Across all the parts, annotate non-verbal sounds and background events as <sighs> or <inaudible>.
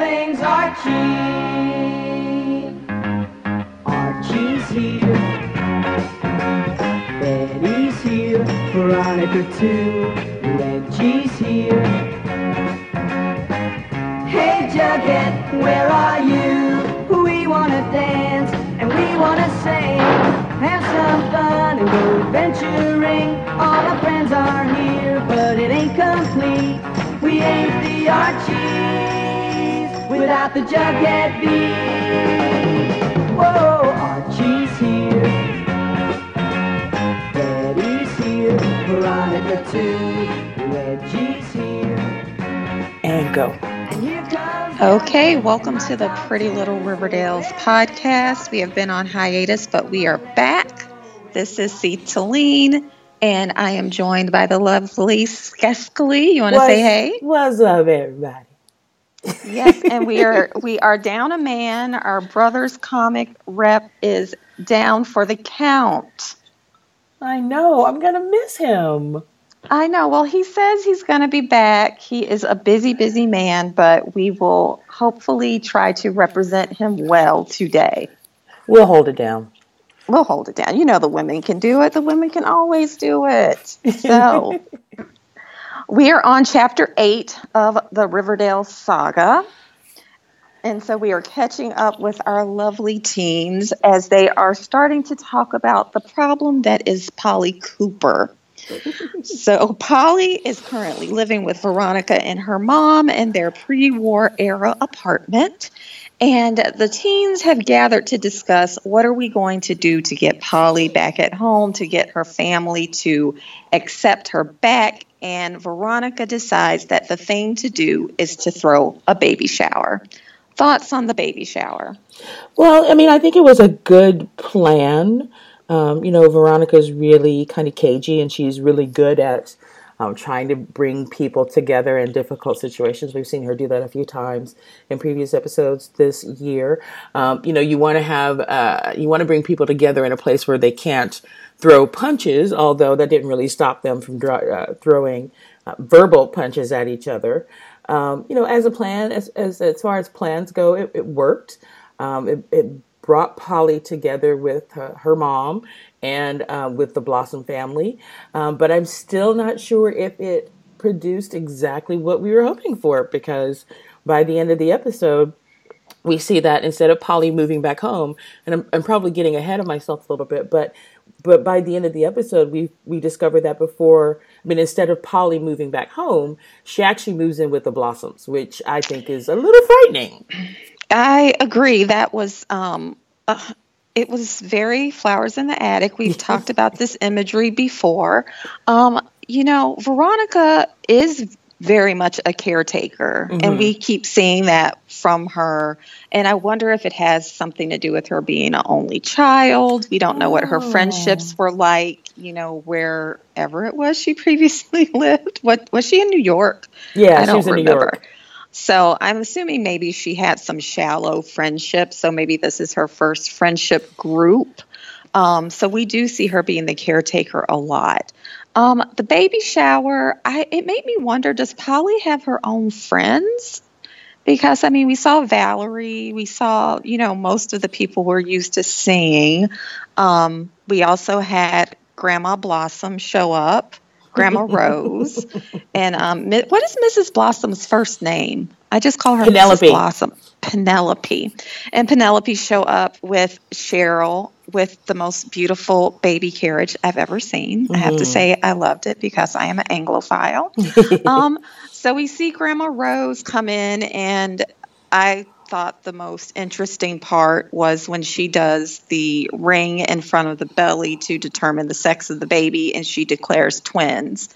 things, Archie. Archie's here. Betty's here. Veronica too. Reggie's here. Hey Jughead, where are you? We wanna dance and we wanna sing. Have some fun and go adventuring. All our friends are here, but it ain't complete. We ain't the Archies without the Jughead beat. Whoa, oh, Archie's here. Betty's here. Veronica too. Reggie's here. And go. And here comes Okay, welcome to the Pretty Little Riverdales podcast. We have been on hiatus, but we are back. This is Cetaline, and I am joined by the lovely Skeskely. You want to say hey? What's up, everybody? Yes, and we are we are down a man. Our brother's comic rep is down for the count. I know. I'm gonna miss him. I know. Well, he says he's going to be back. He is a busy, busy man, but we will hopefully try to represent him well today. We'll hold it down. We'll hold it down. You know, the women can do it. The women can always do it. <laughs> So, we are on chapter eight of the Riverdale saga. And so we are catching up with our lovely teens as they are starting to talk about the problem that is Polly Cooper. <laughs> so Polly is currently living with Veronica and her mom in their pre-war era apartment. And the teens have gathered to discuss what are we going to do to get Polly back at home, to get her family to accept her back. And Veronica decides that the thing to do is to throw a baby shower. Thoughts on the baby shower? Well, I mean, I think it was a good plan. Um, you know, Veronica's really kind of cagey and she's really good at um, trying to bring people together in difficult situations. We've seen her do that a few times in previous episodes this year. Um, you know, you want to have, uh, you want to bring people together in a place where they can't throw punches, although that didn't really stop them from uh, throwing uh, verbal punches at each other. Um, you know, as a plan, as, as, as far as plans go, it, it worked. Um, it, it brought Polly together with her, her mom and uh, with the Blossom family. Um, but I'm still not sure if it produced exactly what we were hoping for because by the end of the episode, we see that instead of Polly moving back home, and I'm, I'm probably getting ahead of myself a little bit, but but by the end of the episode, we we discovered that before. I mean, instead of Polly moving back home, she actually moves in with the Blossoms, which I think is a little frightening. I agree. That was um, uh, it was very flowers in the attic. We've <laughs> talked about this imagery before. Um, you know, Veronica is very much a caretaker, and we keep seeing that from her. And I wonder if it has something to do with her being an only child. We don't know what her friendships were like. You know, wherever it was she <laughs> previously lived. What was she in New York? Yeah, I don't was in New remember. So I'm assuming maybe she had some shallow friendships. So maybe this is her first friendship group. Um, so we do see her being the caretaker a lot. Um, the baby shower, I it made me wonder: Does Polly have her own friends? Because I mean, we saw Valerie, we saw you know most of the people we're used to seeing. Um, we also had Grandma Blossom show up, Grandma Rose, <laughs> and um, what is Mrs. Blossom's first name? I just call her Penelope. Mrs. Blossom. Penelope. And Penelope show up with Cheryl with the most beautiful baby carriage I've ever seen. I have to say I loved it because I am an Anglophile. <laughs> um, so we see Grandma Rose come in and I thought the most interesting part was when she does the ring in front of the belly to determine the sex of the baby and she declares twins.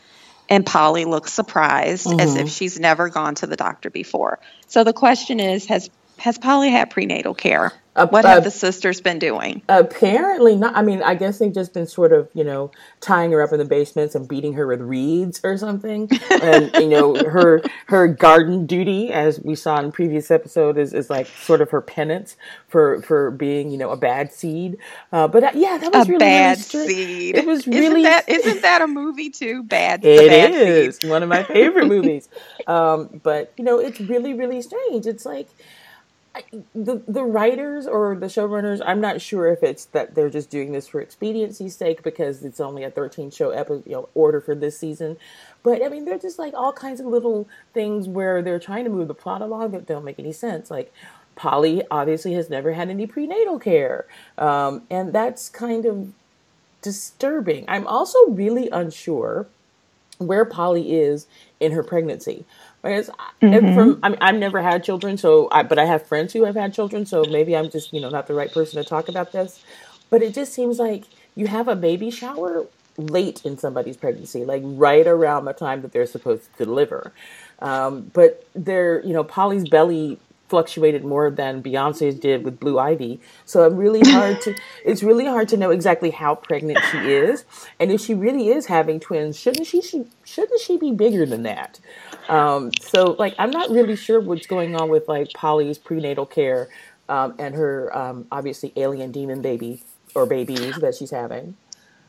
And Polly looks surprised as if mm-hmm. she's never gone to the doctor before. So the question is has has Polly had prenatal care? Uh, What uh, have the sisters been doing? Apparently not. I mean, I guess they've just been sort of, you know, tying her up in the basements and beating her with reeds or something. And <laughs> you know, her her garden duty, as we saw in previous episode, is, is like sort of her penance for for being, you know, a bad seed. Uh, but uh, yeah, that was a really bad really seed. It was isn't really that isn't that a movie too? Bad. It bad is Seed. one of my favorite <laughs> movies. Um, but you know, it's really, really strange. It's like The the writers or the showrunners. I'm not sure if it's that they're just doing this for expediency's sake because it's only a 13 show epi- you know, order for this season. But I mean, they're just like all kinds of little things where they're trying to move the plot along that don't make any sense. Like Polly obviously has never had any prenatal care, um, and that's kind of disturbing. I'm also really unsure where Polly is in her pregnancy. Because I- and from I mean, I've never had children, so I, but I have friends who have had children, so maybe I'm just you know not the right person to talk about this. But it just seems like you have a baby shower late in somebody's pregnancy, like right around the time that they're supposed to deliver. Um, but they're you know Polly's belly fluctuated more than Beyonce's did with Blue Ivy. So I'm really hard to <laughs> it's really hard to know exactly how pregnant she is, and if she really is having twins, shouldn't she, she shouldn't she be bigger than that? Um, so like I'm not really sure what's going on with like Polly's prenatal care um, and her um, obviously alien demon baby or babies that she's having.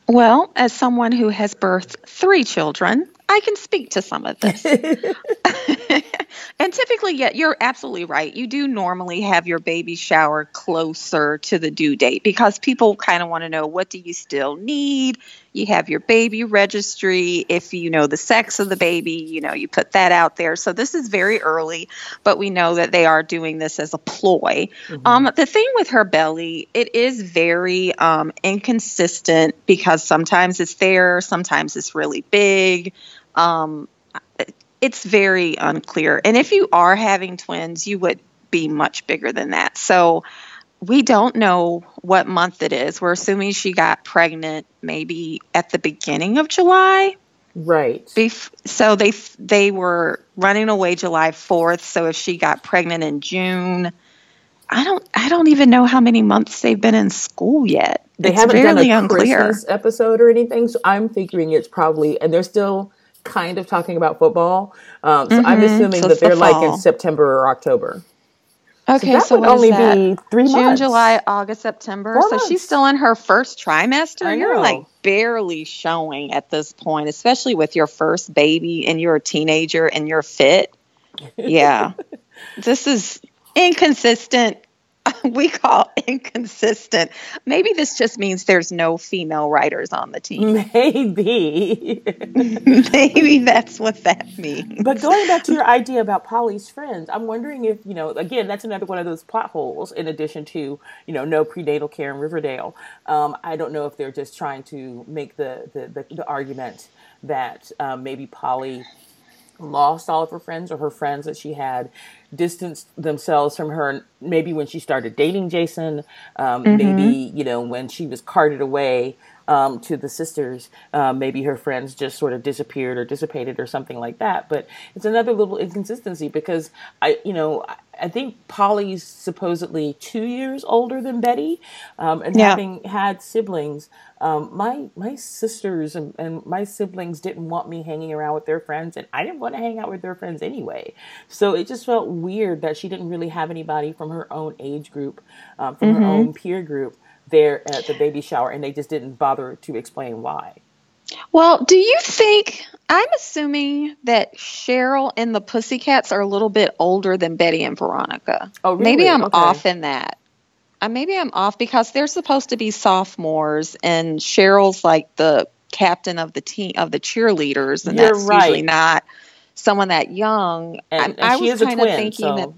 Well, as someone who has birthed three children, I can speak to some of this. <laughs> and typically, yeah, you're absolutely right. You do normally have your baby shower closer to the due date because people kind of want to know what do you still need. You have your baby registry. If you know the sex of the baby, you know, you put that out there. So this is very early, but we know that they are doing this as a ploy. Um, the thing with her belly, it is very um, inconsistent because sometimes it's there, sometimes it's really big. Um, it's very unclear. And if you are having twins, you would be much bigger than that. So we don't know what month it is. We're assuming she got pregnant maybe at the beginning of July. Right. Bef- so they they were running away July 4th. So if she got pregnant in June, I don't I don't even know how many months they've been in school yet. They it's haven't done a unclear. Christmas episode or anything, so I'm figuring it's probably and they're still kind of talking about football. Um, so I'm assuming so that they're like in. September or October. Okay, so that so would only be three June, months. July, August, September. Four so she's still in her first trimester. You're like barely showing at this point, especially with your first baby and you're a teenager and you're fit. Yeah. <laughs> this is inconsistent. <laughs> We call inconsistent. Maybe this just means there's no female writers on the team. Maybe. <laughs> Maybe that's what that means. But going back to your idea about Polly's friends, I'm wondering if, you know, again, that's another one of those plot holes in addition to, you know, no prenatal care in Riverdale. Um, I don't know if they're just trying to make the, the, the, the argument that um, maybe Polly lost all of her friends or her friends that she had distanced themselves from her. Maybe when she started dating jason um, maybe you know when she was carted away um, to the sisters uh, maybe her friends just sort of disappeared or dissipated or something like that but it's another little inconsistency because i you know I- think Polly's supposedly two years older than Betty, um, and Yeah. having had siblings, um, my my sisters and, and my siblings didn't want me hanging around with their friends, and I didn't want to hang out with their friends anyway. So it just felt weird that she didn't really have anybody from her own age group, um, from her own peer group there at the baby shower, and they just didn't bother to explain why. Well, do you think I'm assuming that Cheryl and the Pussycats are a little bit older than Betty and Veronica? Oh, Maybe? I'm Okay. off in that. Uh, maybe I'm off because they're supposed to be sophomores, and Cheryl's like the captain of the team of the cheerleaders, and You're that's usually not someone that young. And, and I she was kind of thinking so that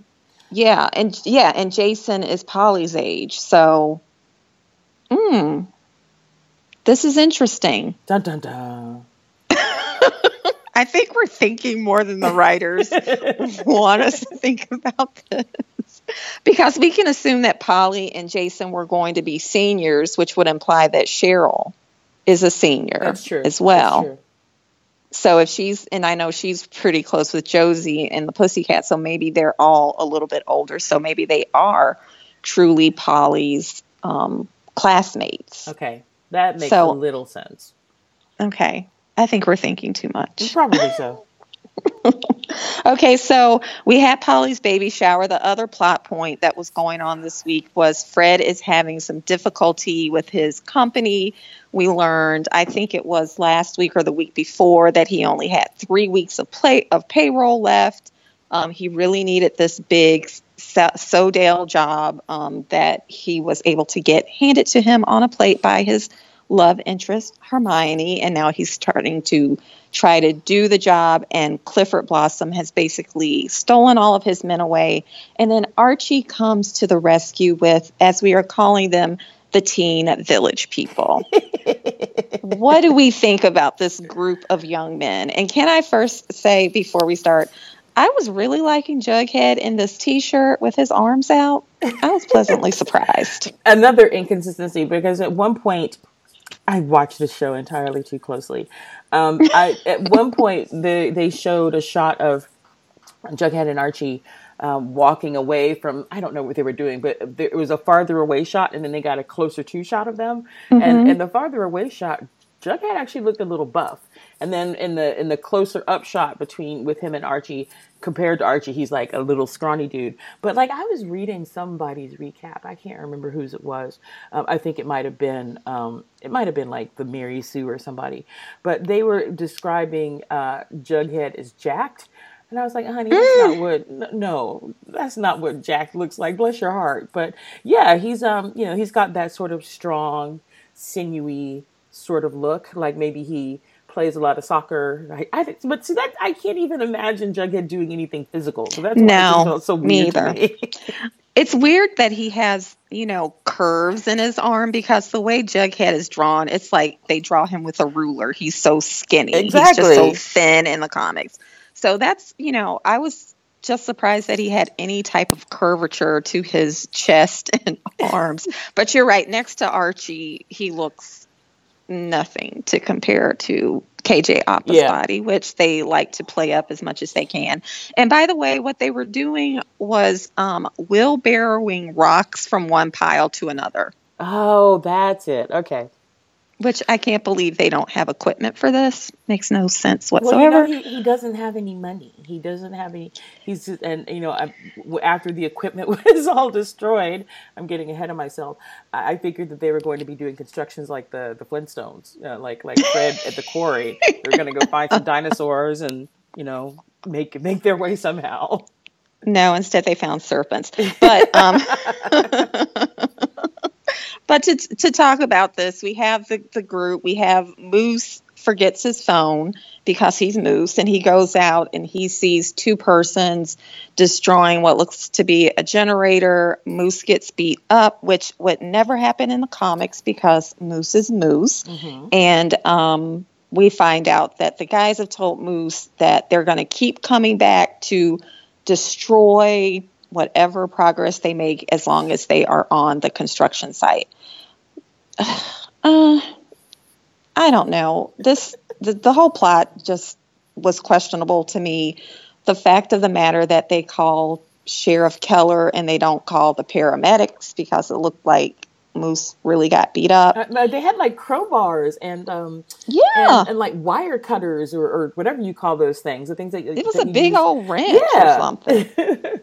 yeah, and yeah, and Jason is Polly's age, so. Hmm. This is interesting. dun dun dun. <laughs> I think we're thinking more than the writers <laughs> want us to think about this. Because we can assume that Polly and Jason were going to be seniors, which would imply that Cheryl is a senior That's true as That's well. true. So if she's, and I know she's pretty close with Josie and the Pussycat, so maybe they're all a little bit older. So maybe they are truly Polly's um, classmates. Okay, that makes So- a little sense. Okay. I think we're thinking too much. Probably so. <laughs> Okay, so we had Polly's baby shower. The other plot point that was going on this week was Fred is having some difficulty with his company. We learned, I think it was last week or the week before, that he only had three weeks of play of payroll left. Um, he really needed this big SoDale job um, that he was able to get handed to him on a plate by his love interest Hermione, and now he's starting to try to do the job. And Clifford Blossom has basically stolen all of his men away. And then Archie comes to the rescue with, as we are calling them, the teen village people. <laughs> what do we think about this group of young men? And can I first say before we start, I was really liking Jughead in this T-shirt with his arms out. I was pleasantly <laughs> surprised. Another inconsistency because at one point I watched the show entirely too closely. Um, I, at <laughs> one point, they they showed a shot of Jughead and Archie um, walking away from. I don't know what they were doing, but there, it was a farther away shot, and then they got a closer to shot of them. And and the farther away shot, Jughead actually looked a little buff. And then in the in the closer up shot between with him and Archie, compared to Archie, he's like a little scrawny dude. But like I was reading somebody's recap, I can't remember whose it was. Um, I think it might have been um, it might have been like the Mary Sue or somebody. But they were describing uh, Jughead as jacked. And I was like, honey, that's not what. No, that's not what Jack looks like. Bless your heart. But yeah, he's um, you know, he's got that sort of strong, sinewy sort of look. Like maybe he plays a lot of soccer. I, I think- but see that I can't even imagine Jughead doing anything physical. So that's No, so weird me. <laughs> It's weird that he has, you know, curves in his arm because the way Jughead is drawn, it's like they draw him with a ruler. He's so skinny. He's just so thin in the comics. So that's, you know, I was just surprised that he had any type of curvature to his chest <laughs> and arms. But you're right. Next to Archie, he looks nothing to compare to KJ Apa's Yeah. body, which they like to play up as much as they can. And by the way, what they were doing was um, wheelbarrowing rocks from one pile to another, oh, that's it. Okay. Which I can't believe they don't have equipment for this. Makes no sense Well, whatsoever. you know, he, he doesn't have any money. He doesn't have any. He's just, and you know, I, after the equipment <laughs> was all destroyed, I'm getting ahead of myself. I, I figured that they were going to be doing constructions like the the Flintstones, uh, like like Fred at the quarry. They're going to go find some dinosaurs and you know make make their way somehow. No, instead they found serpents. But um, <laughs> <laughs> but to to talk about this, we have the the group. We have Moose forgets his phone because he's Moose, and he goes out and he sees two persons destroying what looks to be a generator. Moose gets beat up, which would never happen in the comics because Moose is Moose, and um. We find out that the guys have told Moose that they're going to keep coming back to destroy whatever progress they make as long as they are on the construction site. <sighs> Uh, I don't know. This the, the whole plot just was questionable to me. The fact of the matter that they call Sheriff Keller and they don't call the paramedics because it looked like Moose really got beat up. Uh, they had like crowbars and um Yeah. and, and like wire cutters or, or whatever you call those things. The things that it was a big use- old wrench or something. <laughs>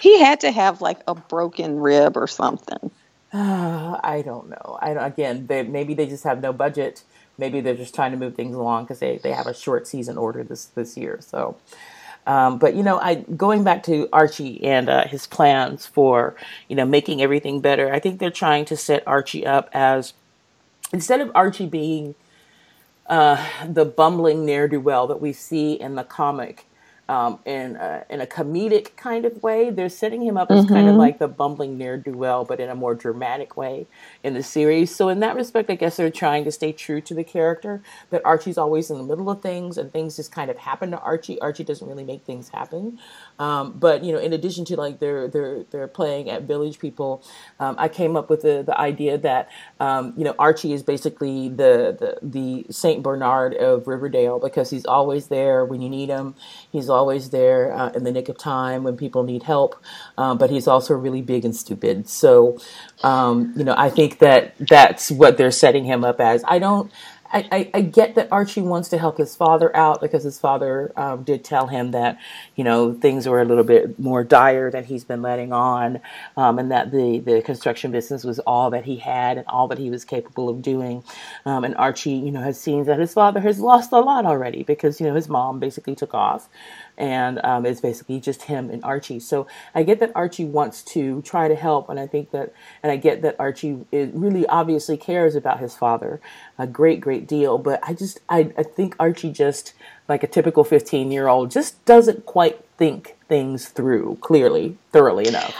He had to have like a broken rib or something. Uh, <sighs> I don't know. I don't, again, they, maybe they just have no budget. Maybe they're just trying to move things along because they, they have a short season order this this year. So, um, but you know, I going back to Archie and uh, his plans for you know making everything better. I think they're trying to set Archie up as instead of Archie being uh, the bumbling ne'er do well that we see in the comic. Um, in a, in a comedic kind of way, they're setting him up as kind of like the bumbling ne'er do well, but in a more dramatic way in the series. So in that respect, I guess they're trying to stay true to the character. That Archie's always in the middle of things, and things just kind of happen to Archie. Archie doesn't really make things happen. Um, but you know, in addition to like they're they're they're playing at Village People, um, I came up with the the idea that um, you know Archie is basically the the the Saint Bernard of Riverdale because he's always there when you need him. He's always there uh, in the nick of time when people need help, um, but he's also really big and stupid. So, um, you know, I think that that's what they're setting him up as. I don't. I, I, get that Archie wants to help his father out because his father um, did tell him that, you know, things were a little bit more dire than he's been letting on, um, and that the, the construction business was all that he had and all that he was capable of doing. Um, and Archie, you know, has seen that his father has lost a lot already because, you know, his mom basically took off and um, it's basically just him and Archie. So I get that Archie wants to try to help, and I think that, and I get that Archie is, really obviously cares about his father a great, great deal. But I just, I, I think Archie just, like a typical 15 year old, just doesn't quite think things through clearly, thoroughly enough.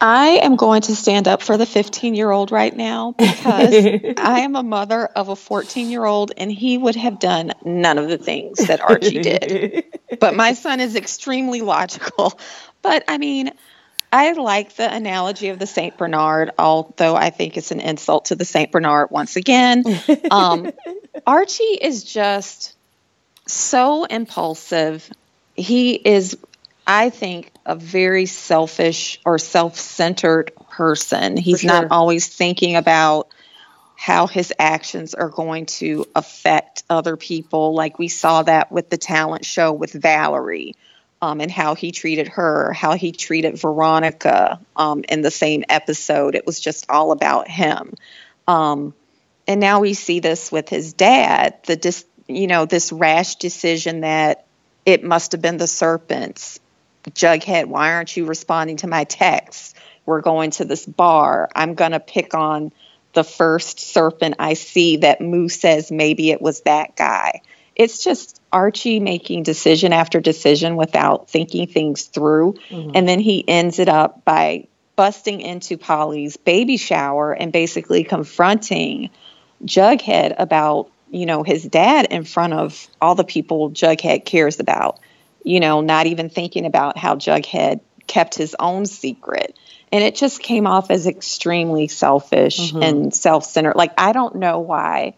I am going to stand up for the 15 year old right now because <laughs> I am a mother of a 14 year old and he would have done none of the things that Archie did. <laughs> but my son is extremely logical. But I mean, I like the analogy of the St. Bernard, although I think it's an insult to the St. Bernard once again. Um, <laughs> Archie is just so impulsive. He is I think, a very selfish or self centered person. He's sure. not always thinking about how his actions are going to affect other people. Like we saw that with the talent show with Valerie. Um, and how he treated her, how he treated Veronica um, in the same episode. It was just all about him. Um, and now we see this with his dad. The dis- you know this rash decision that it must have been the serpents Jughead, why aren't you responding to my texts? We're going to this bar. I'm going to pick on the first serpent I see that Moose says maybe it was that guy. It's just Archie making decision after decision without thinking things through. Mm-hmm. And then he ends it up by busting into Polly's baby shower and basically confronting Jughead about, you know, his dad in front of all the people Jughead cares about you know, not even thinking about how Jughead kept his own secret. And it just came off as extremely selfish mm-hmm. and self centered. Like, I don't know why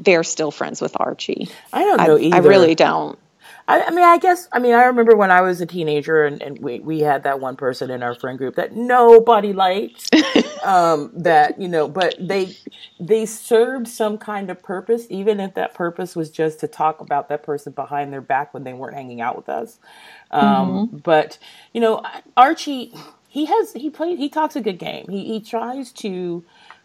they're still friends with Archie. I don't know I, either. I really don't. I, I, mean, I guess, I mean, I remember when I was a teenager and, and we, we had that one person in our friend group that nobody liked. <laughs> um, that, you know, but they, they served some kind of purpose, even if that purpose was just to talk about that person behind their back when they weren't hanging out with us. Um, mm-hmm. But, you know, Archie, he has, he played, he talks a good game. He, he tries to,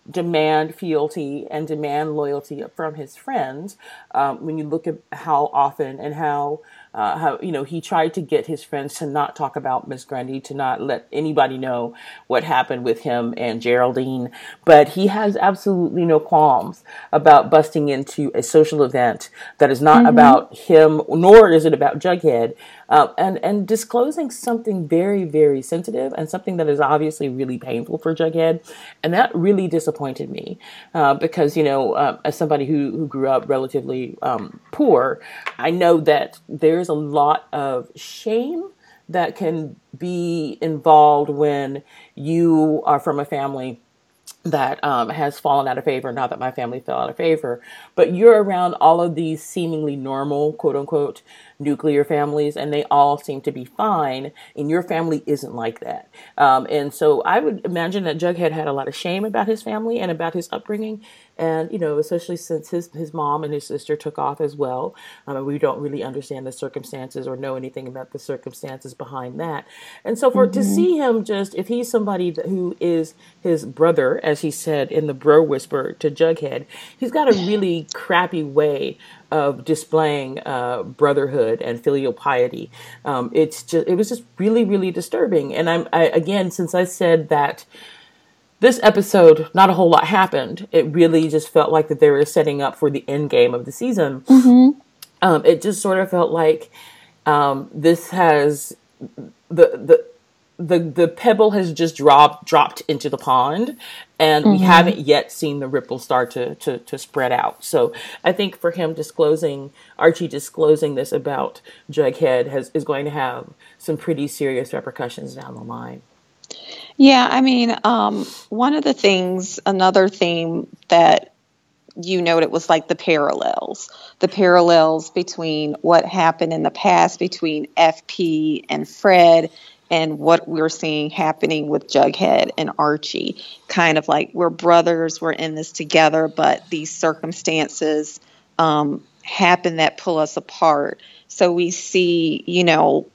demand fealty and demand loyalty from his friends. Um, when you look at how often and how uh, how you know he tried to get his friends to not talk about Miss Grundy, to not let anybody know what happened with him and Geraldine. But he has absolutely no qualms about busting into a social event that is not mm-hmm. about him, nor is it about Jughead, uh, and and disclosing something very very sensitive and something that is obviously really painful for Jughead, and that really disappointed me uh, because you know uh, as somebody who who grew up relatively um, poor, I know that there's a lot of shame that can be involved when you are from a family that um, has fallen out of favor. Not that my family fell out of favor, but you're around all of these seemingly normal, quote unquote, nuclear families, and they all seem to be fine. And your family isn't like that. Um, and so I would imagine that Jughead had a lot of shame about his family and about his upbringing and you know especially since his his mom and his sister took off as well um, we don't really understand the circumstances or know anything about the circumstances behind that. And so for mm-hmm. to see him just if he's somebody that, who is his brother as he said in the bro whisper to jughead he's got a really crappy way of displaying uh, brotherhood and filial piety. Um, it's just it was just really really disturbing. And i'm I, again since i said that this episode, not a whole lot happened. It really just felt like that they were setting up for the end game of the season. Mm-hmm. Um, it just sort of felt like um, this has the the the the pebble has just dropped dropped into the pond and mm-hmm. we haven't yet seen the ripple start to, to to spread out so i think for him disclosing archie disclosing this about jughead has is going to have some pretty serious repercussions down the line yeah, I mean, um, one of the things, another theme that you note it was like the parallels, the parallels between what happened in the past between FP and Fred and what we're seeing happening with Jughead and Archie. Kind of like we're brothers, we're in this together, but these circumstances um, happen that pull us apart. So we see, you know,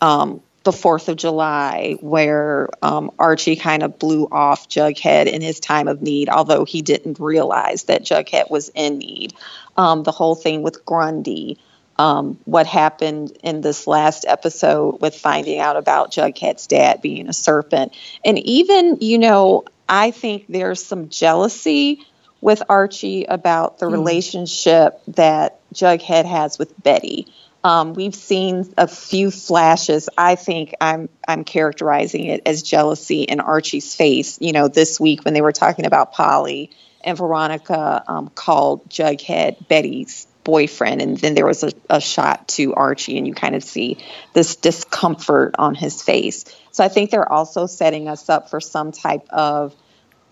um, the 4th of July, where um, Archie kind of blew off Jughead in his time of need, although he didn't realize that Jughead was in need. Um, the whole thing with Grundy, um, what happened in this last episode with finding out about Jughead's dad being a serpent. And even, you know, I think there's some jealousy with Archie about the mm. relationship that Jughead has with Betty. Um, we've seen a few flashes. I think I'm I'm characterizing it as jealousy in Archie's face. You know, this week when they were talking about Polly and Veronica um, called Jughead Betty's boyfriend, and then there was a, a shot to Archie, and you kind of see this discomfort on his face. So I think they're also setting us up for some type of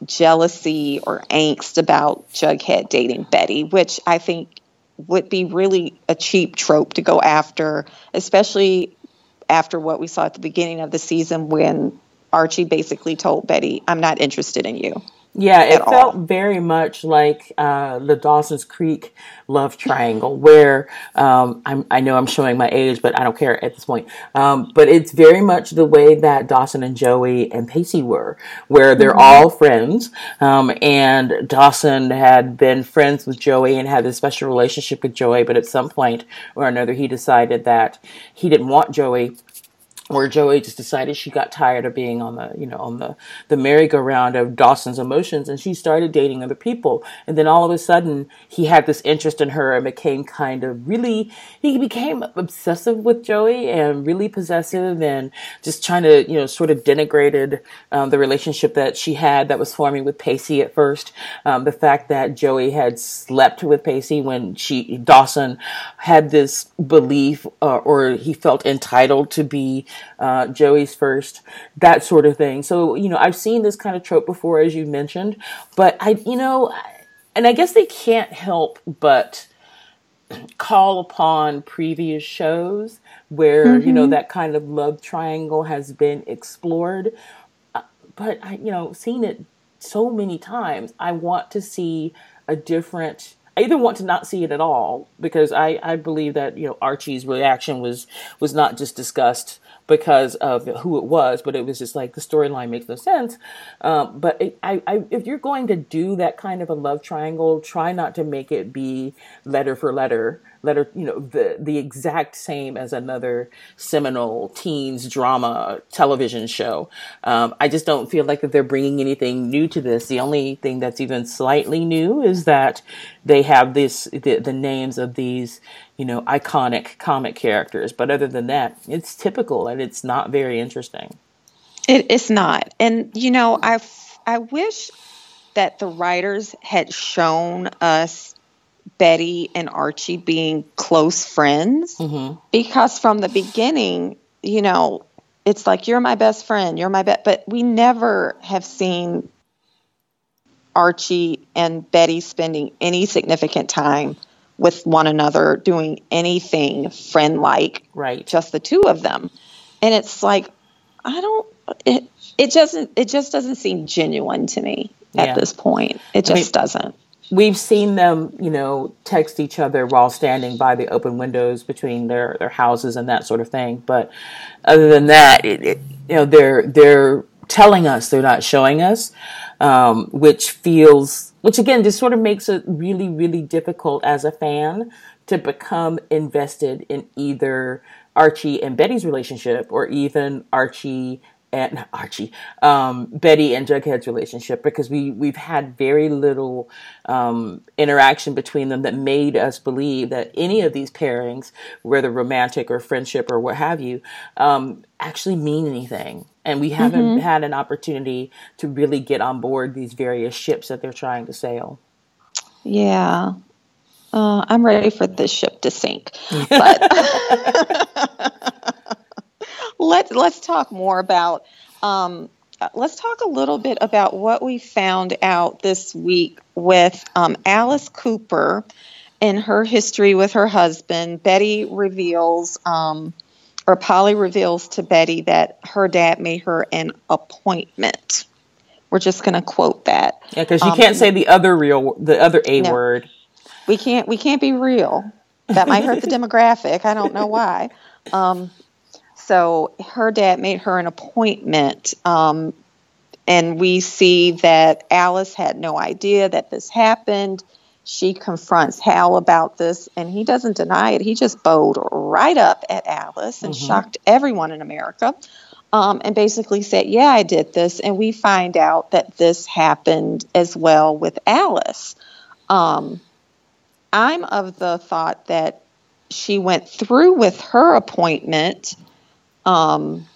jealousy or angst about Jughead dating Betty, which I think would be really a cheap trope to go after, especially after what we saw at the beginning of the season when Archie basically told Betty, I'm not interested in you. Yeah, it felt all. very much like uh, the Dawson's Creek love triangle, where um, i know I'm showing my age, but I don't care at this point. Um, but it's very much the way that Dawson and Joey and Pacey were, where they're mm-hmm. all friends. Um, and Dawson had been friends with Joey and had a special relationship with Joey, but at some point or another, he decided that he didn't want Joey where Joey just decided she got tired of being on the, you know, on the, the merry-go-round of Dawson's emotions and she started dating other people. And then all of a sudden he had this interest in her and became kind of really, he became obsessive with Joey and really possessive and just trying to, you know, sort of denigrated um, the relationship that she had that was forming with Pacey at first. Um, the fact that Joey had slept with Pacey when she, Dawson had this belief uh, or he felt entitled to be uh, Joey's first, that sort of thing. So, you know, I've seen this kind of trope before, as you mentioned, but I, you know, and I guess they can't help but call upon previous shows where, mm-hmm. you know, mm-hmm. that kind of love triangle has been explored. Uh, but I, you know, seen it so many times, I want to see a different I either want to not see it at all because I, I believe that you know Archie's reaction was was not just discussed because of who it was, but it was just like the storyline makes no sense. Um, but it, I, I, if you're going to do that kind of a love triangle, try not to make it be letter for letter letter, you know, the the exact same as another seminal teens drama television show. Um, I just don't feel like that they're bringing anything new to this. The only thing that's even slightly new is that they have this the, the names of these you know iconic comic characters, but other than that, it's typical and it's not very interesting. It, it's not, and you know, I I wish that the writers had shown us Betty and Archie being close friends mm-hmm. because from the beginning, you know, it's like you're my best friend, you're my best, but we never have seen Archie and Betty spending any significant time with one another, doing anything friend like, right? Just the two of them, and it's like I don't. It it doesn't. It just doesn't seem genuine to me at yeah. this point. It just I mean, doesn't we've seen them, you know, text each other while standing by the open windows between their, their houses and that sort of thing. But other than that, it, it, you know, they're they're telling us, they're not showing us, um, which feels, which again, just sort of makes it really, really difficult as a fan to become invested in either Archie and Betty's relationship or even Archie and <laughs> Archie, um, Betty and Jughead's relationship because we we've had very little um, interaction between them that made us believe that any of these pairings, whether romantic or friendship or what have you, um, actually mean anything. And we haven't mm-hmm. had an opportunity to really get on board these various ships that they're trying to sail. Yeah, uh, I'm ready for this ship to sink. <laughs> But <laughs> let's let's talk more about um, uh, let's talk a little bit about what we found out this week with um, Alice Cooper and her history with her husband. Betty reveals, um, or Polly reveals to Betty that her dad made her an appointment. We're just going to quote that. Yeah, because you um, can't say the other real, the other a no, word. We can't. We can't be real. That might hurt the <laughs> demographic. I don't know why. Um, so her dad made her an appointment. Um, and we see that Alice had no idea that this happened. She confronts Hal about this, and he doesn't deny it. He just bowed right up at Alice and mm-hmm. shocked everyone in America um, and basically said, Yeah, I did this. And we find out that this happened as well with Alice. Um, I'm of the thought that she went through with her appointment um,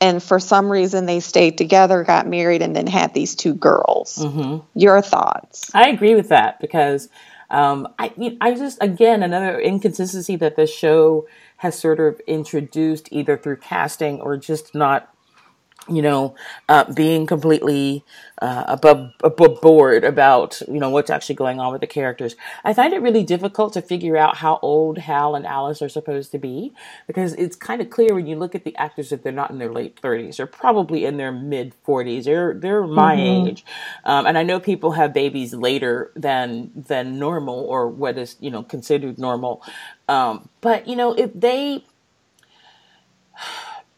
and for some reason they stayed together, got married, and then had these two girls. Mm-hmm. Your thoughts? I agree with that because um, I, I just again another inconsistency that the show has sort of introduced either through casting or just not you know, uh, being completely uh, above, above board about you know what's actually going on with the characters. I find it really difficult to figure out how old Hal and Alice are supposed to be because it's kind of clear when you look at the actors that they're not in their late thirties. They're probably in their mid forties. They're they're my mm-hmm. age, um, and I know people have babies later than than normal or what is you know considered normal. Um, but you know if they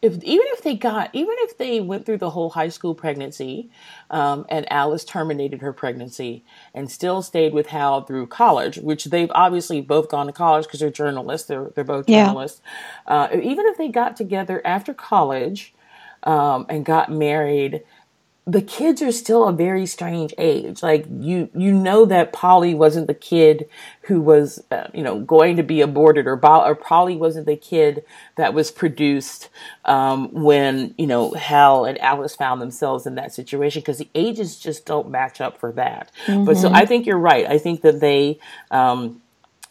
if even if they got even if they went through the whole high school pregnancy um, and alice terminated her pregnancy and still stayed with hal through college which they've obviously both gone to college because they're journalists they're, they're both journalists yeah. uh, even if they got together after college um, and got married the kids are still a very strange age. Like you, you know that Polly wasn't the kid who was, uh, you know, going to be aborted, or, Bo- or Polly wasn't the kid that was produced um, when you know Hal and Alice found themselves in that situation because the ages just don't match up for that. Mm-hmm. But so mm-hmm. I think you're right. I think that they. Um,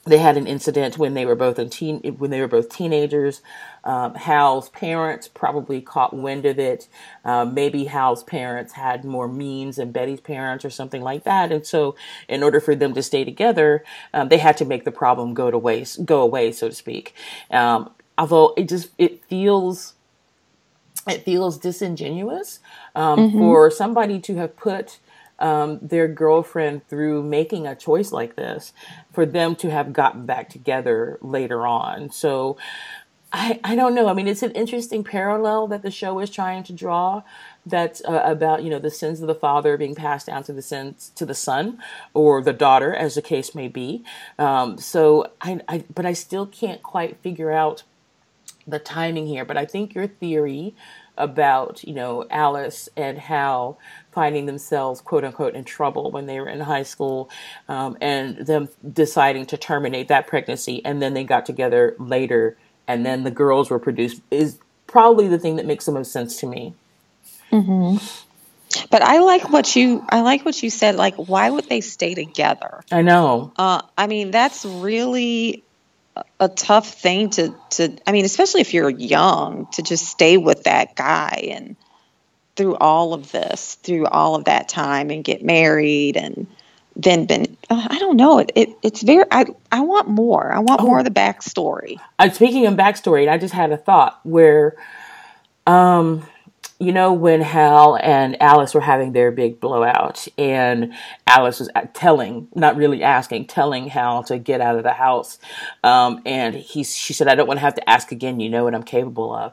they had an incident when they were both in teen when they were both teenagers. Um, Hal's parents probably caught wind of it. Um, maybe Hal's parents had more means than Betty's parents or something like that, and so in order for them to stay together, um, they had to make the problem go to waste, go away, so to speak. Um, although it just it feels it feels disingenuous um, mm-hmm. for somebody to have put um, their girlfriend through making a choice like this for them to have gotten back together later on. So I, I don't know. I mean, it's an interesting parallel that the show is trying to draw. That's uh, about you know the sins of the father being passed down to the sins to the son or the daughter, as the case may be. Um, so I, I, but I still can't quite figure out the timing here. But I think your theory about you know Alice and Hal finding themselves quote unquote in trouble when they were in high school um, and them deciding to terminate that pregnancy and then they got together later and then the girls were produced is probably the thing that makes the most sense to me. Mm-hmm. but i like what you i like what you said like why would they stay together? I know. Uh, i mean that's really a tough thing to to I mean, especially if you're young, to just stay with that guy and through all of this, through all of that time, and get married and then been uh, I don't know it, it it's very I I want more I want oh. more of the backstory. Uh, speaking of backstory, I just had a thought where, um, you know, when Hal and Alice were having their big blowout, and Alice was telling, not really asking, telling Hal to get out of the house, um, and he she said, "I don't want to have to ask again. You know what I'm capable of."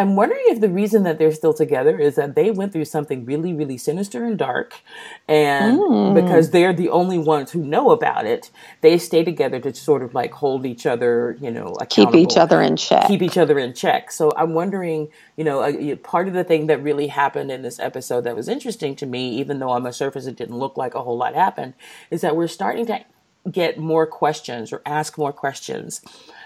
I'm wondering if the reason that they're still together is that they went through something really, really sinister and dark. And mm. because they're the only ones who know about it, they stay together to sort of like hold each other, you know, keep each other in check. Keep each other in check. So I'm wondering, you know, a, part of the thing that really happened in this episode that was interesting to me, even though on the surface it didn't look like a whole lot happened, is that we're starting to get more questions or ask more questions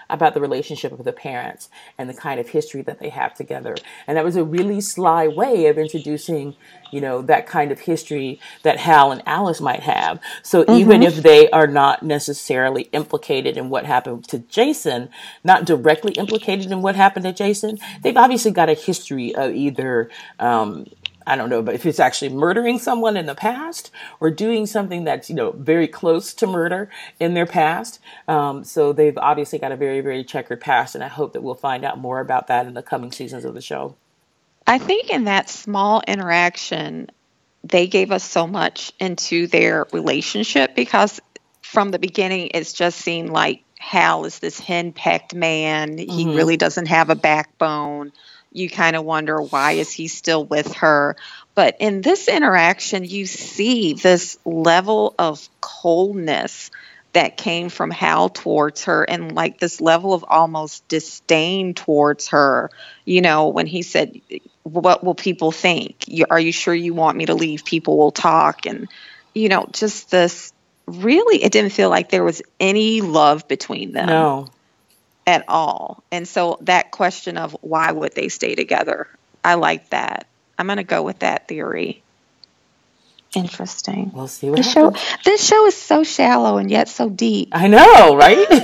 about the relationship of the parents and the kind of history that they have together. And that was a really sly way of introducing, you know, that kind of history that Hal and Alice might have. So mm-hmm. even if they are not necessarily implicated in what happened to Jason, not directly implicated in what happened to Jason, they've obviously got a history of either, um, I don't know, but if it's actually murdering someone in the past or doing something that's, you know, very close to murder in their past. Um, so they've obviously got a very, very checkered past. And I hope that we'll find out more about that in the coming seasons of the show. I think in that small interaction, they gave us so much into their relationship because from the beginning, it's just seemed like Hal is this henpecked man. Mm-hmm. He really doesn't have a backbone you kind of wonder why is he still with her. But in this interaction you see this level of coldness that came from Hal towards her and like this level of almost disdain towards her. You know when he said what will people think? Are you sure you want me to leave? People will talk. And you know just this really it didn't feel like there was any love between them. No at all. And so that question of why would they stay together, I like that. I'm going to go with that theory. Interesting. We'll see what this happens. show. This show is so shallow and yet so deep. I know, right? <laughs>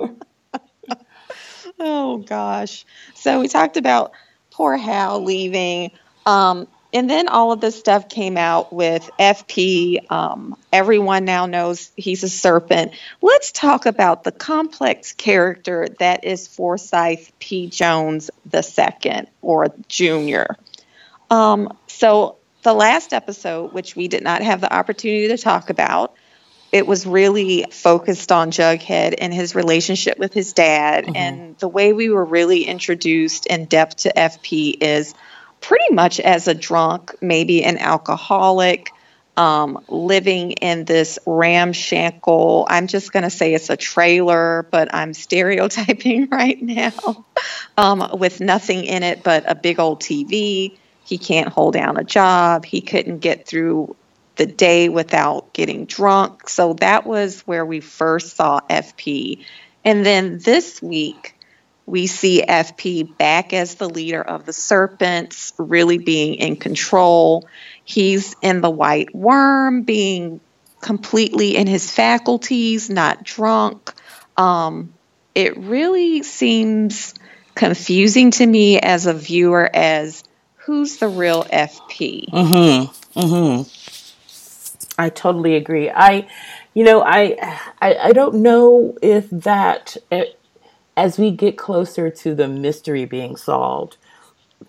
<laughs> oh gosh. So we talked about poor Hal leaving. Um, and then all of this stuff came out with FP. Um, everyone now knows he's a serpent. Let's talk about the complex character that is Forsyth P. Jones II or Junior. Um, so the last episode, which we did not have the opportunity to talk about, it was really focused on Jughead and his relationship with his dad. Mm-hmm. And the way we were really introduced in depth to FP is pretty much as a drunk, maybe an alcoholic, um, living in this ramshackle. I'm just going to say it's a trailer, but I'm stereotyping <laughs> right now um, with nothing in it but a big old TV. He can't hold down a job. He couldn't get through the day without getting drunk. So that was where we first saw FP. And then this week, we see FP back as the leader of the Serpents, really being in control. He's in the White Worm, being completely in his faculties, not drunk. Um, it really seems confusing to me as a viewer as who's the real FP. Mm-hmm. Mm-hmm. I totally agree. I, you know, I, I, I don't know if that. It, as we get closer to the mystery being solved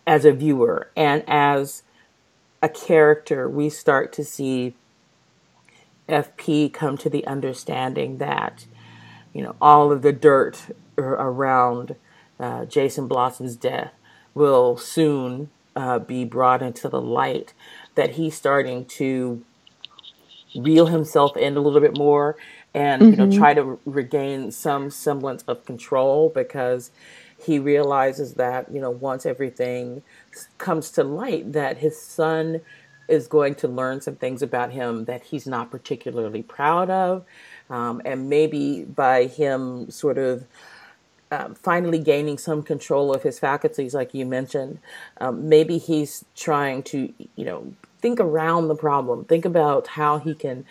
as a viewer and as a character, we start to see FP come to the understanding that, you know, all of the dirt around uh, Jason Blossom's death will soon uh, be brought into the light, that he's starting to reel himself in a little bit more and mm-hmm. you know mm-hmm. try to regain some semblance of control because he realizes that you know once everything comes to light that his son is going to learn some things about him that he's not particularly proud of um, and maybe by him sort of um, finally gaining some control of his faculties, like you mentioned, um, maybe he's trying to, you know, think around the problem, think about how he can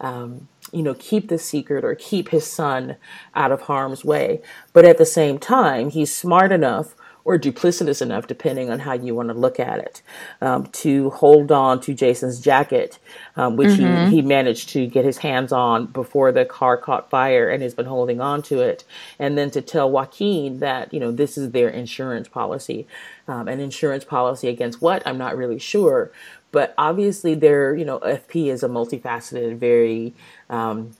um, you know, keep the secret or keep his son out of harm's way. But at the same time, he's smart enough or duplicitous enough, depending on how you want to look at it, um, to hold on to Jason's jacket, um, which mm-hmm. he, he managed to get his hands on before the car caught fire and has been holding on to it. And then to tell Joaquin that, you know, this is their insurance policy. Um, an insurance policy against what? I'm not really sure. But obviously, there, you know, FP is a multifaceted, very, um,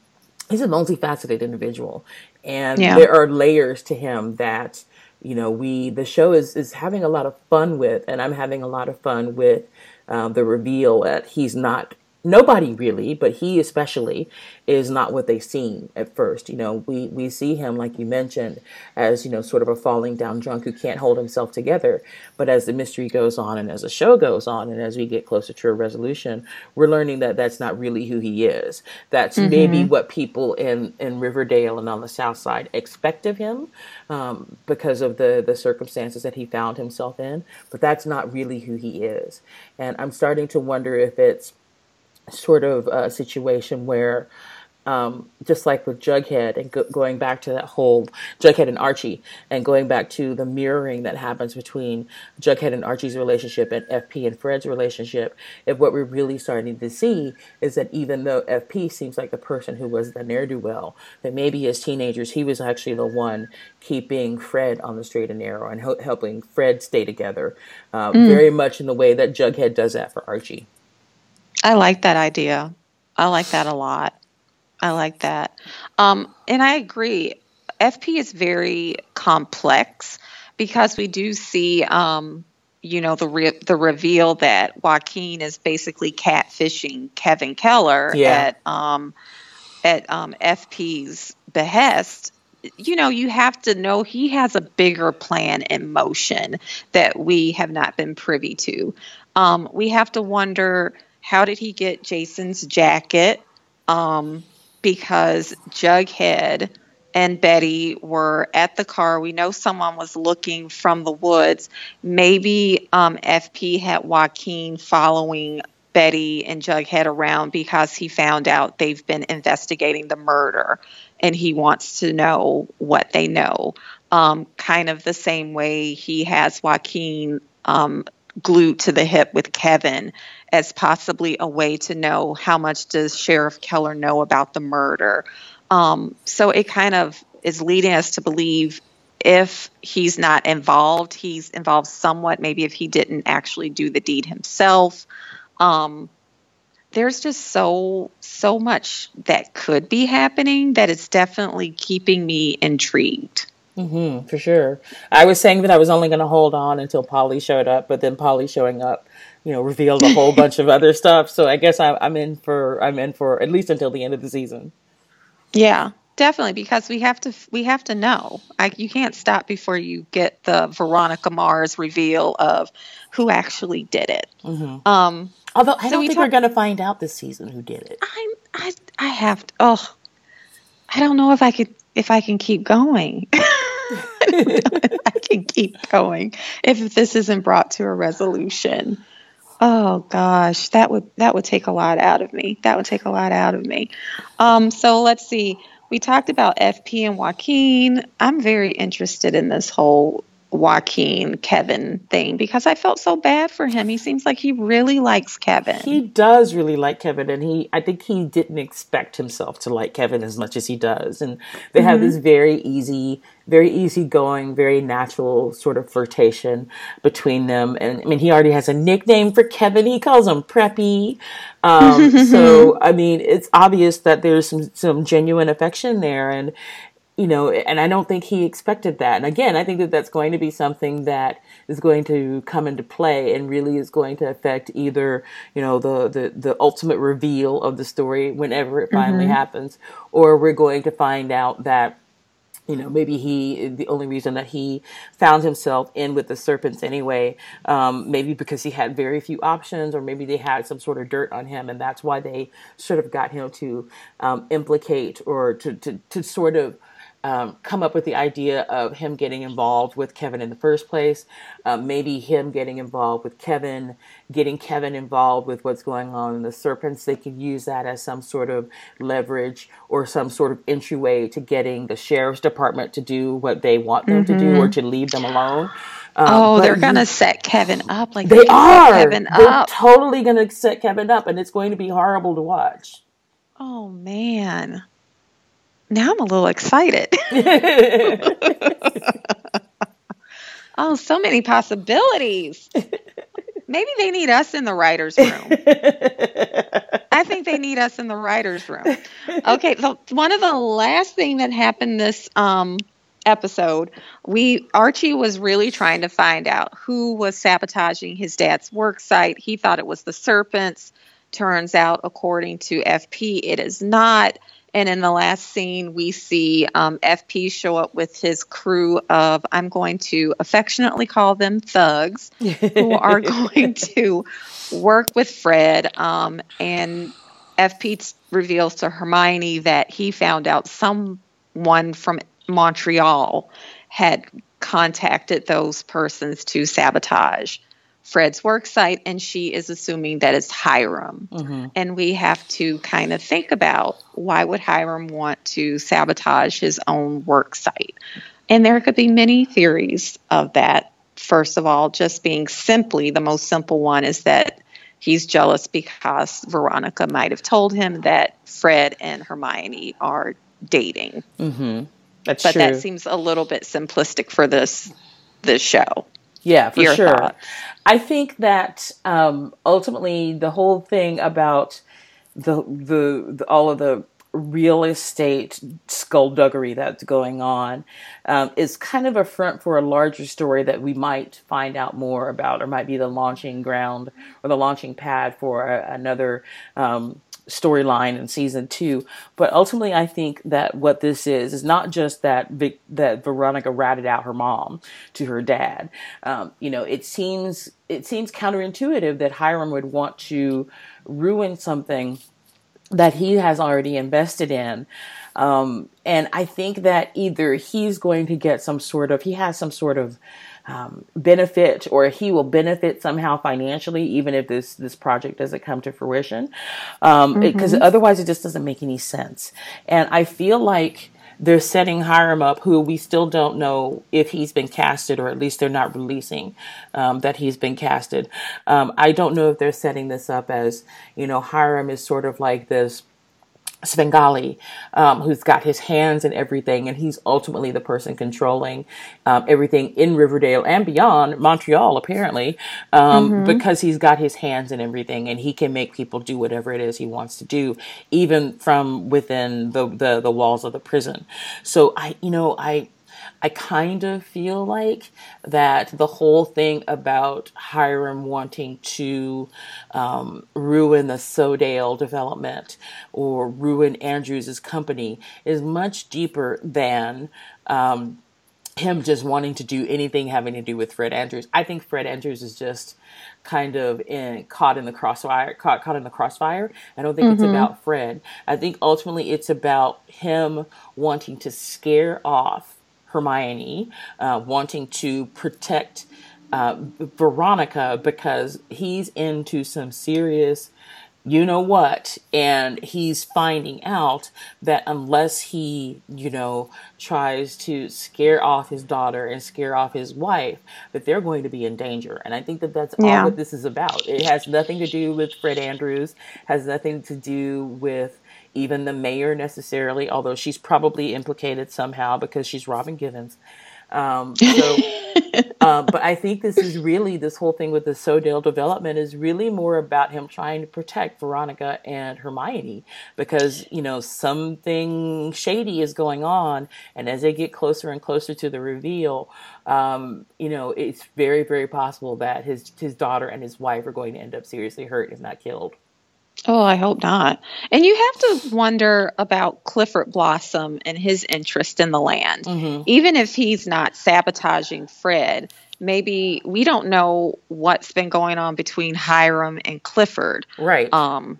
he's a multifaceted individual, and yeah. there are layers to him that, you know, we the show is is having a lot of fun with, and I'm having a lot of fun with um, the reveal that he's not nobody really, but he especially is not what they seem at first. You know, we, we see him, like you mentioned, as, you know, sort of a falling down drunk who can't hold himself together. But as the mystery goes on and as the show goes on and as we get closer to a resolution, we're learning that that's not really who he is. That's mm-hmm. maybe what people in, in Riverdale and on the South Side expect of him um, because of the, the circumstances that he found himself in. But that's not really who he is. And I'm starting to wonder if it's sort of a situation where um, just like with Jughead and go- going back to that whole Jughead and Archie and going back to the mirroring that happens between Jughead and Archie's relationship and FP and Fred's relationship, if what we're really starting to see is that even though FP seems like the person who was the ne'er do well, that maybe as teenagers he was actually the one keeping Fred on the straight and narrow and ho- helping Fred stay together, um, mm. very much in the way that Jughead does that for Archie. I like that idea. I like that a lot. I like that. Um, and I agree. FP is very complex because we do see, um, you know, the re- the reveal that Joaquin is basically catfishing Kevin Keller yeah. at um, at um, FP's behest. You know, you have to know he has a bigger plan in motion that we have not been privy to. Um, we have to wonder how did he get Jason's jacket? Um, because Jughead and Betty were at the car. We know someone was looking from the woods. Maybe um, FP had Joaquin following Betty and Jughead around because he found out they've been investigating the murder and he wants to know what they know. Um, kind of the same way he has Joaquin um, glued to the hip with Kevin as possibly a way to know how much does Sheriff Keller know about the murder. Um, so it kind of is leading us to believe if he's not involved, he's involved somewhat, maybe if he didn't actually do the deed himself. Um, there's just so so much that could be happening that it's definitely keeping me intrigued. Mm-hmm, for sure. I was saying that I was only going to hold on until Polly showed up, but then Polly showing up, you know, revealed a whole bunch of other stuff. So I guess I, I'm in for I'm in for at least until the end of the season. Yeah, definitely, because we have to we have to know. I, you can't stop before you get the Veronica Mars reveal of who actually did it. Mm-hmm. Um, Although I so don't we think talk- we're going to find out this season who did it. I'm I I have to. Oh, I don't know if I could if I can keep going. <laughs> <laughs> I can keep going if this isn't brought to a resolution. Oh gosh, that would that would take a lot out of me. That would take a lot out of me. Um, so let's see. We talked about FP and Joaquin. I'm very interested in this whole Joaquin Kevin thing because I felt so bad for him. He seems like he really likes Kevin. He does really like Kevin and he I think he didn't expect himself to like Kevin as much as he does. And they mm-hmm. have this very easy, very easygoing, very natural sort of flirtation between them. And I mean he already has a nickname for Kevin. He calls him Preppy. Um, <laughs> so I mean it's obvious that there's some some genuine affection there and you know, and I don't think he expected that. And again, I think that that's going to be something that is going to come into play and really is going to affect either, you know, the the, the ultimate reveal of the story whenever it finally mm-hmm. happens, or we're going to find out that you know, maybe he, the only reason that he found himself in with the serpents anyway, um, maybe because he had very few options, or maybe they had some sort of dirt on him, and that's why they sort of got him to um, implicate or to, to, to sort of um, come up with the idea of him getting involved with Kevin in the first place. Um, maybe him getting involved with Kevin, getting Kevin involved with what's going on in the Serpents. They could use that as some sort of leverage or some sort of entryway to getting the sheriff's department to do what they want them mm-hmm. to do or mm-hmm. to leave them alone. Um, oh, they're gonna set Kevin up like they, they are. Kevin they're up. totally gonna set Kevin up, and it's going to be horrible to watch. Oh man now I'm a little excited. <laughs> <laughs> oh, so many possibilities. Maybe they need us in the writer's room. I think they need us in the writer's room. Okay, so one of the last thing that happened this um, episode, we Archie was really trying to find out who was sabotaging his dad's work site. He thought it was the serpents. Turns out, according to FP, it is not. And in the last scene, we see um, FP show up with his crew of, I'm going to affectionately call them thugs, who are <laughs> going to work with Fred. Um, and FP reveals to Hermione that he found out someone from Montreal had contacted those persons to sabotage Fred's work site, and she is assuming that it's Hiram. Mm-hmm. And we have to kind of think about why would Hiram want to sabotage his own work site? And there could be many theories of that. First of all, just being simply the most simple one is that he's jealous because Veronica might have told him that Fred and Hermione are dating. Mm-hmm. That's but true. that seems a little bit simplistic for this this show. Yeah, for sure. thoughts? I think that um, ultimately the whole thing about the, the the all of the real estate skullduggery that's going on um, is kind of a front for a larger story that we might find out more about, or might be the launching ground or the launching pad for a, another. Um, storyline in season two. But ultimately, I think that what this is is not just that Vic, that Veronica ratted out her mom to her dad. Um, you know, it seems it seems counterintuitive that Hiram would want to ruin something that he has already invested in. Um, and I think that either he's going to get some sort of, he has some sort of um, benefit or he will benefit somehow financially, even if this, this project doesn't come to fruition. Um, because otherwise it just doesn't make any sense. And I feel like they're setting Hiram up, who we still don't know if he's been casted, or at least they're not releasing um, that he's been casted. Um, I don't know if they're setting this up as, you know, Hiram is sort of like this Svengali, um, who's got his hands in everything, and he's ultimately the person controlling um, everything in Riverdale and beyond Montreal, apparently, um, because he's got his hands in everything, and he can make people do whatever it is he wants to do, even from within the the, the walls of the prison. So I, you know, I. I kind of feel like that the whole thing about Hiram wanting to um, ruin the SoDale development or ruin Andrews' company is much deeper than um, him just wanting to do anything having to do with Fred Andrews. I think Fred Andrews is just kind of in, caught in the crossfire, caught, caught in the crossfire. I don't think it's about Fred. I think ultimately it's about him wanting to scare off Hermione, uh, wanting to protect uh, Veronica because he's into some serious, you know what, and he's finding out that unless he, you know, tries to scare off his daughter and scare off his wife, that they're going to be in danger. And I think that that's Yeah. all that this is about. It has nothing to do with Fred Andrews, has nothing to do with even the mayor necessarily, although she's probably implicated somehow because she's Robin Givens. Um, so, um, <laughs> but I think this is really this whole thing with the SoDale development is really more about him trying to protect Veronica and Hermione because you know something shady is going on, and as they get closer and closer to the reveal, um, you know it's very very possible that his his daughter and his wife are going to end up seriously hurt if not killed. Oh, I hope not. And you have to wonder about Clifford Blossom and his interest in the land. Even if he's not sabotaging Fred, maybe we don't know what's been going on between Hiram and Clifford. Right. Um,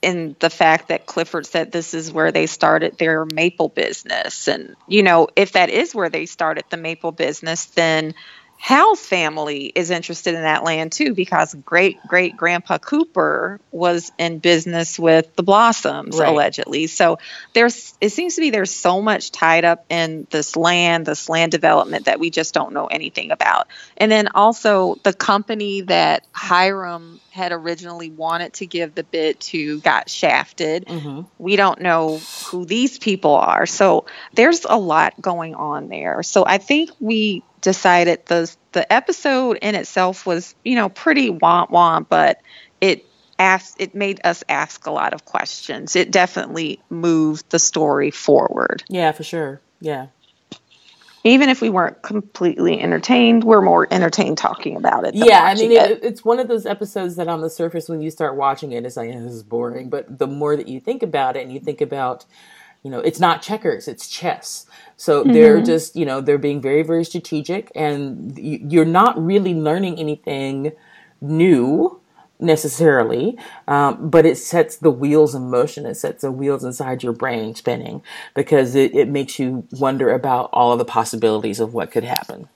in the fact that Clifford said this is where they started their maple business. And, you know, if that is where they started the maple business, then Hal's family is interested in that land too because great great grandpa Cooper was in business with the Blossoms Right. allegedly. So there's it seems to be there's so much tied up in this land, this land development that we just don't know anything about. And then also the company that Hiram had originally wanted to give the bid to got shafted. Mm-hmm. We don't know who these people are. So there's a lot going on there. So I think we decided the the episode in itself was, you know, pretty womp womp, but it asked it made us ask a lot of questions. It definitely moved the story forward. yeah, for sure. Yeah. Even if we weren't completely entertained, we're more entertained talking about it. yeah i mean it. it, it's one of those episodes that on the surface when you start watching it it's like "Eh, this is boring but the more that you think about it and you think about you know it's not checkers it's chess so they're just you know they're being very very strategic and you're not really learning anything new necessarily um, but it sets the wheels in motion it sets the wheels inside your brain spinning because it, it makes you wonder about all of the possibilities of what could happen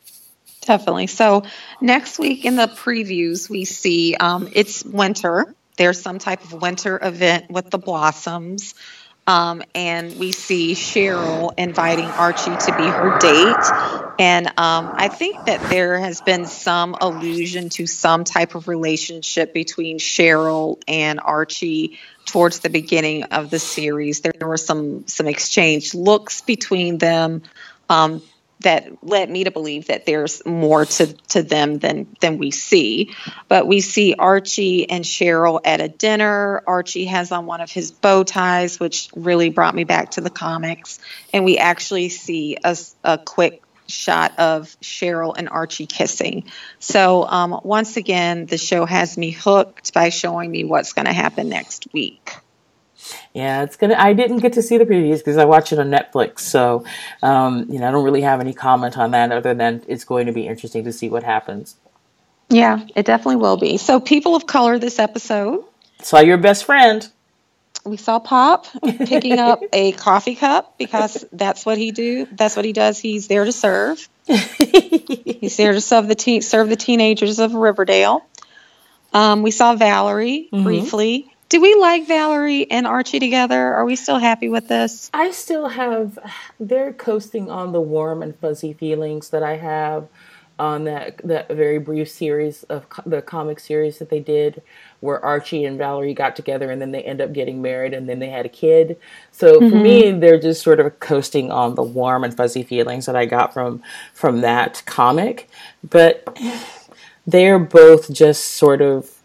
Definitely. So next week in the previews, we see um, it's winter. There's some type of winter event with the blossoms. Um, and we see Cheryl inviting Archie to be her date. And um, I think that there has been some allusion to some type of relationship between Cheryl and Archie towards the beginning of the series. There were some some exchange looks between them. Um, that led me to believe that there's more to, to them than than we see. But we see Archie and Cheryl at a dinner. Archie has on one of his bow ties, which really brought me back to the comics. And we actually see a, a quick shot of Cheryl and Archie kissing. So um, once again, the show has me hooked by showing me what's going to happen next week. Yeah, it's gonna. I didn't get to see the previews because I watch it on Netflix, so um, you know I don't really have any comment on that other than it's going to be interesting to see what happens. Yeah, it definitely will be. So, people of color, this episode saw your best friend. We saw Pop picking <laughs> up a coffee cup because that's what he do. That's what he does. He's there to serve. <laughs> He's there to serve the teen, serve the teenagers of Riverdale. Um, we saw Valerie mm-hmm. briefly do we like Valerie and Archie together? Are we still happy with this? I still have, they're coasting on the warm and fuzzy feelings that I have on that that very brief series of co- the comic series that they did where Archie and Valerie got together and then they end up getting married and then they had a kid. So mm-hmm. for me they're just sort of coasting on the warm and fuzzy feelings that I got from from that comic. But they're both just sort of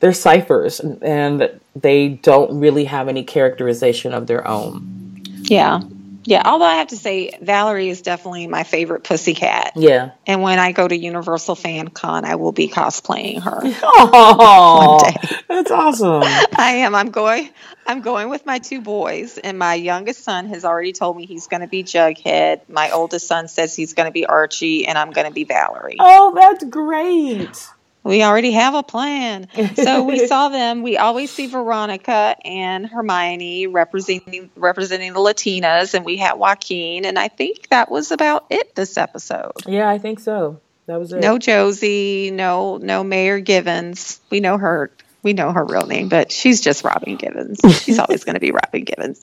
they're ciphers and they don't really have any characterization of their own. Yeah. Yeah, although I have to say Valerie is definitely my favorite pussycat. Yeah. And when I go to Universal Fan Con, I will be cosplaying her. <laughs> Oh, that's awesome. <laughs> I am. I'm going I'm going with my two boys and my youngest son has already told me he's going to be Jughead. My oldest son says he's going to be Archie and I'm going to be Valerie. Oh, that's great we already have a plan. So we <laughs> saw them. We always see Veronica and Hermione representing representing the Latinas, and we had Joaquin, and I think that was about it this episode. Yeah, I think so. That was it. No Josie, no no Mayor Givens. We know her we know her real name, but she's just Robin Givens. She's always going to be Robin Givens.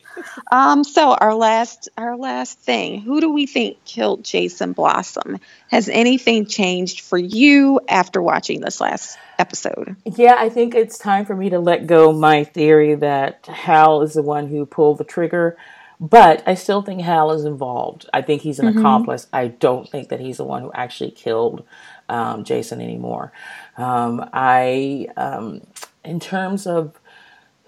Um, so our last our last thing, who do we think killed Jason Blossom? Has anything changed for you after watching this last episode? Yeah, I think it's time for me to let go my theory that Hal is the one who pulled the trigger. But I still think Hal is involved. I think he's an mm-hmm. accomplice. I don't think that he's the one who actually killed um, Jason anymore. Um, I um, in terms of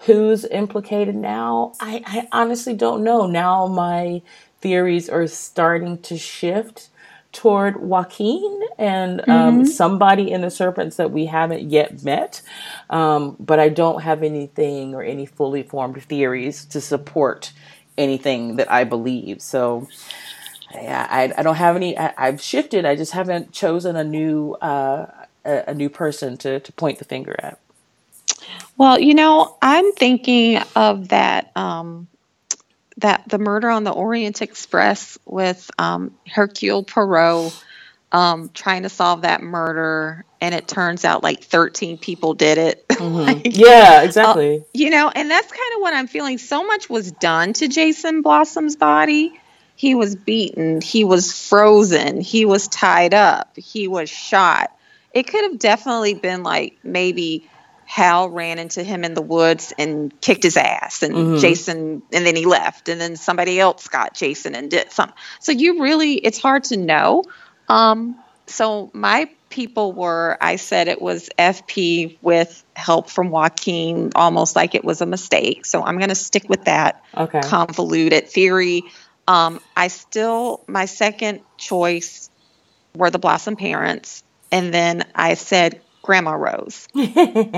who's implicated now, I, I honestly don't know. Now my theories are starting to shift toward Joaquin and um, mm-hmm. somebody in the Serpents that we haven't yet met. Um, but I don't have anything or any fully formed theories to support anything that I believe. So, yeah, I, I don't have any. I, have shifted. I just haven't chosen a new uh, a, a new person to to point the finger at. Well, you know, I'm thinking of that um, that the murder on the Orient Express with um, Hercule Poirot um, trying to solve that murder, and it turns out like 13 people did it. <laughs> Mm-hmm. like, yeah, exactly. Uh, you know, and that's kind of what I'm feeling. So much was done to Jason Blossom's body. He was beaten. He was frozen. He was tied up. He was shot. It could have definitely been like maybe Hal ran into him in the woods and kicked his ass, and mm-hmm. Jason, and then he left, and then somebody else got Jason and did something. So you really, it's hard to know. Um, so my people were, I said it was FP with help from Joaquin, almost like it was a mistake. So I'm going to stick with that okay. convoluted theory. Um, I still, my second choice were the Blossom parents. And then I said Grandma Rose.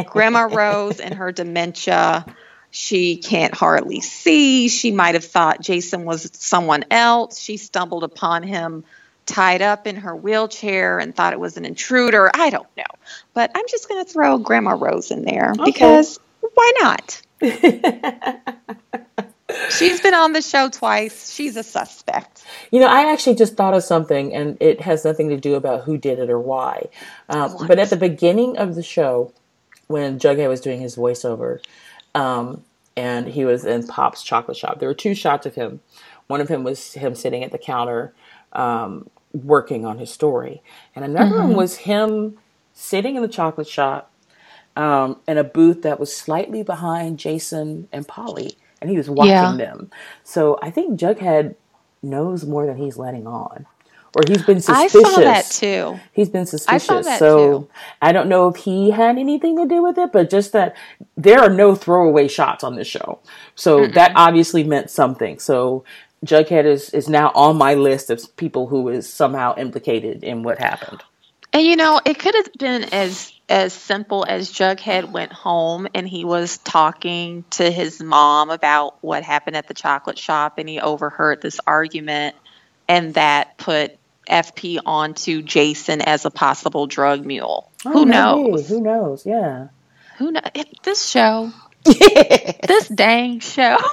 Grandma <laughs> Rose and her dementia. She can't hardly see. She might have thought Jason was someone else. She stumbled upon him tied up in her wheelchair and thought it was an intruder. I don't know. But I'm just going to throw Grandma Rose in there okay. because why not? <laughs> She's been on the show twice. She's a suspect. You know, I actually just thought of something, and it has nothing to do about who did it or why. Um, but at the beginning of the show, when Jughead was doing his voiceover, um, and he was in Pop's chocolate shop, there were two shots of him. One of him was him sitting at the counter um, working on his story, and another mm-hmm. one was him sitting in the chocolate shop um, in a booth that was slightly behind Jason and Polly, and he was watching yeah. them. So I think Jughead knows more than he's letting on. Or he's been suspicious. I saw that too. He's been suspicious. I so too. I don't know if he had anything to do with it, but just that there are no throwaway shots on this show. So mm that obviously meant something. So Jughead is, is now on my list of people who is somehow implicated in what happened. And you know, it could have been as as simple as Jughead went home and he was talking to his mom about what happened at the chocolate shop and he overheard this argument and that put FP onto Jason as a possible drug mule. Oh, Who maybe. knows? Who knows? Yeah. Who knows? This show. <laughs> this dang show. <laughs>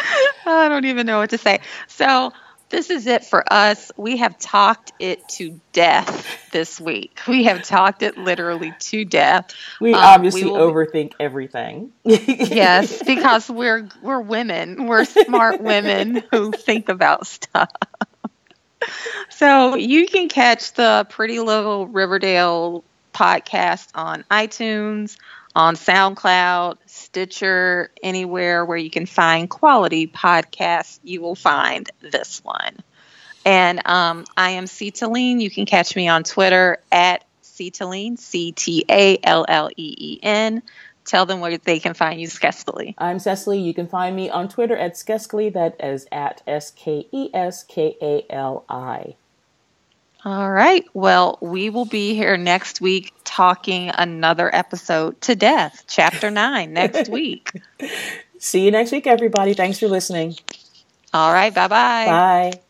<laughs> I don't even know what to say. So this is it for us. We have talked it to death this week. We have talked it literally to death. We um, obviously we overthink everything. yes, <laughs> because we're we're women. We're smart women who think about stuff. so you can catch the Pretty Little Riverdale podcast on iTunes, on SoundCloud, Stitcher, anywhere where you can find quality podcasts, you will find this one. And um, I am Citaline. You can catch me on Twitter at Citaline, C T A L L E E N. Tell them where they can find you, Skeskali. I'm Cecily. You can find me on Twitter at Skeskali. That is at S K E S K A L I. All right. Well, we will be here next week talking another episode to death, chapter nine, next <laughs> week. See you next week, everybody. Thanks for listening. All right. Bye-bye. Bye.